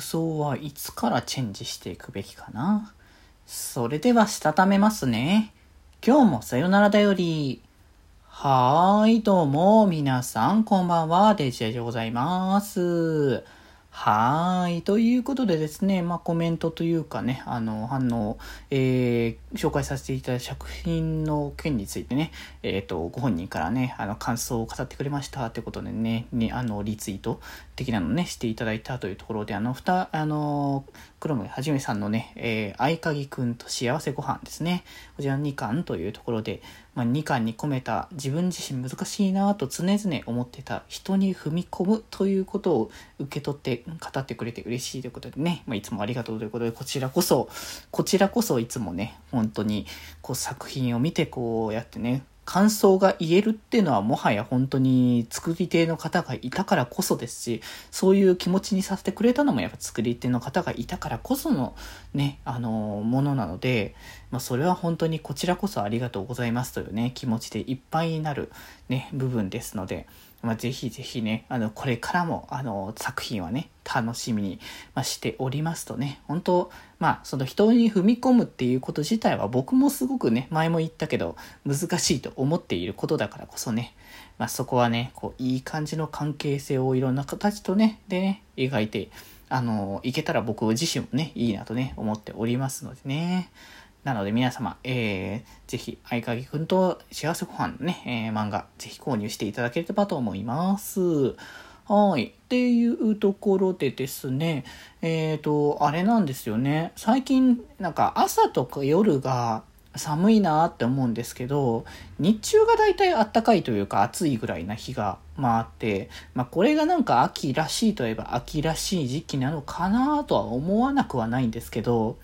服装はいつからチェンジしていくべきかな。それではしたためますね。今日もさよならだより。はーい、どうも、皆さん、こんばんは、デジェでございます。はい。ということでですね、まあ、コメントというかね、あの、反応、えー、紹介させていただいた作品の件についてね、えっ、ー、と、ご本人からね、あの、感想を語ってくれましたってことでね、ね、あの、リツイート的なのね、していただいたというところで、あの、ふた、あの、黒目はじめさんのね、えー、合鍵くんと幸せご飯ですね。こちら2巻というところで、まあ、2巻に込めた自分自身難しいなと常々思ってた人に踏み込むということを受け取って語ってくれて嬉しいということでね、まあ、いつもありがとうということで、こちらこそ、こちらこそいつもね、本当にこう作品を見てこうやってね、感想が言えるっていうのはもはや本当に作り手の方がいたからこそですし、そういう気持ちにさせてくれたのもやっぱ作り手の方がいたからこそのね、あの、ものなので、まあそれは本当にこちらこそありがとうございますというね、気持ちでいっぱいになるね、部分ですので、まあ、ぜひぜひね、あの、これからも、あの、作品はね、楽しみに、ましておりますとね、本当まあ、その人に踏み込むっていうこと自体は僕もすごくね、前も言ったけど、難しいと思っていることだからこそね、まあ、そこはね、こう、いい感じの関係性をいろんな形とね、でね、描いて、あの、いけたら僕自身もね、いいなとね、思っておりますのでね。なので皆様、えー、ぜひ、合鍵くんと幸せご飯のね、えー、漫画、ぜひ購入していただければと思います。はい。っていうところでですね、えっ、ー、と、あれなんですよね。最近、なんか朝とか夜が寒いなって思うんですけど、日中がだいたい暖かいというか暑いぐらいな日が、まああって、まあこれがなんか秋らしいといえば秋らしい時期なのかなとは思わなくはないんですけど、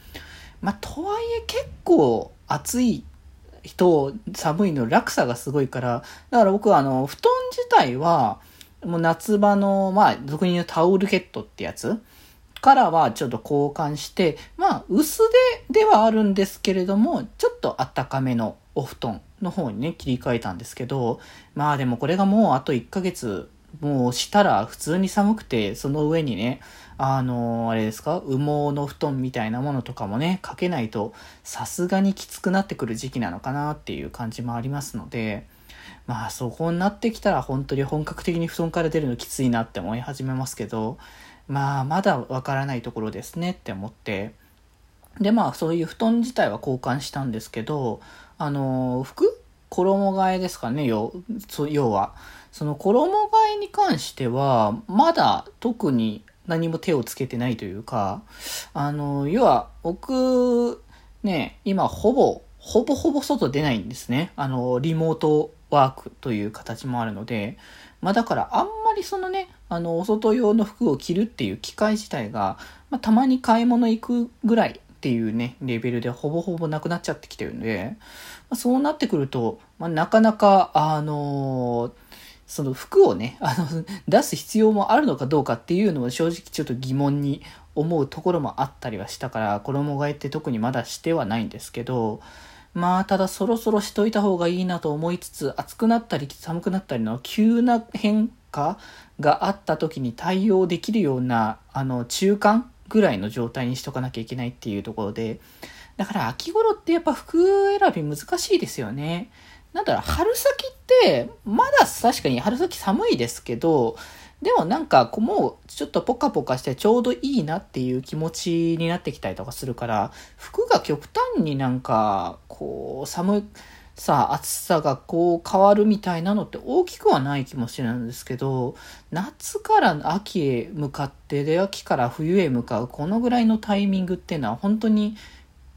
まあ、とはいえ結構暑い人、寒いの落差がすごいから、だから僕はあの、布団自体は、もう夏場の、まあ、俗に言うタオルケットってやつからはちょっと交換して、まあ、薄手ではあるんですけれども、ちょっとあったかめのお布団の方にね、切り替えたんですけど、まあでもこれがもうあと1ヶ月、もうしたら普通に寒くて、その上にね、あのー、あれですか、羽毛の布団みたいなものとかもね、かけないと、さすがにきつくなってくる時期なのかなっていう感じもありますので、まあそこになってきたら本当に本格的に布団から出るのきついなって思い始めますけど、まあまだわからないところですねって思って、でまあそういう布団自体は交換したんですけど、あのー、服？衣替えですかね、要要は。その衣替えに関しては、まだ特に何も手をつけてないというか、あの、要は、僕、ね、今ほぼ、ほぼほぼ外出ないんですね。あの、リモートワークという形もあるので、まあだからあんまりそのね、あの、お外用の服を着るっていう機会自体が、まあたまに買い物行くぐらいっていうね、レベルでほぼほぼなくなっちゃってきてるんで、まあ、そうなってくると、まあなかなか、あのーその服をね、あの、出す必要もあるのかどうかっていうのも正直ちょっと疑問に思うところもあったりはしたから、衣替えって特にまだしてはないんですけど、まあ、ただそろそろしといた方がいいなと思いつつ、暑くなったり寒くなったりの急な変化があった時に対応できるような、あの、中間ぐらいの状態にしとかなきゃいけないっていうところで、だから秋頃ってやっぱ服選び難しいですよね。なんだろう、春先って、まだ確かに春先寒いですけど、でもなんか、もうちょっとポカポカしてちょうどいいなっていう気持ちになってきたりとかするから、服が極端になんか、こう、寒さ、暑さがこう変わるみたいなのって大きくはない気もしれないんですけど、夏から秋へ向かって、で、秋から冬へ向かうこのぐらいのタイミングっていうのは本当に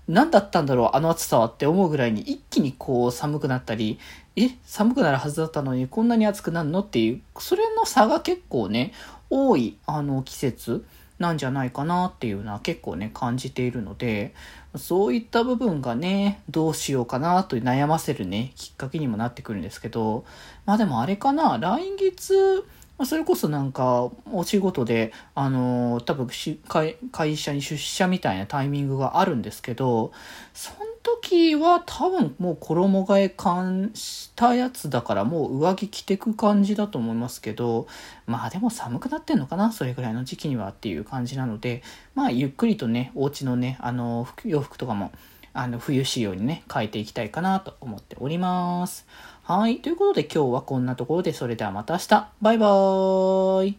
何だったんだろう、あの暑さはって思うぐらいに一気にこう寒くなったり、え、寒くなるはずだったのにこんなに暑くなるのっていう、それの差が結構ね、多い、あの季節なんじゃないかなっていうのは結構ね、感じているので、そういった部分がね、どうしようかなと悩ませるね、きっかけにもなってくるんですけど、まあでもあれかな、来月、まあ、それこそなんか、お仕事で、あのー、多分し会、会社に出社みたいなタイミングがあるんですけど、その時は多分もう衣替え感したやつだからもう上着着てく感じだと思いますけど、まあでも寒くなってんのかなそれぐらいの時期にはっていう感じなので、まあゆっくりとね、お家のね、あの、洋服とかも、あの、冬仕様にね、変えていきたいかなと思っております。はい。ということで今日はこんなところで、それではまた明日。バイバーイ。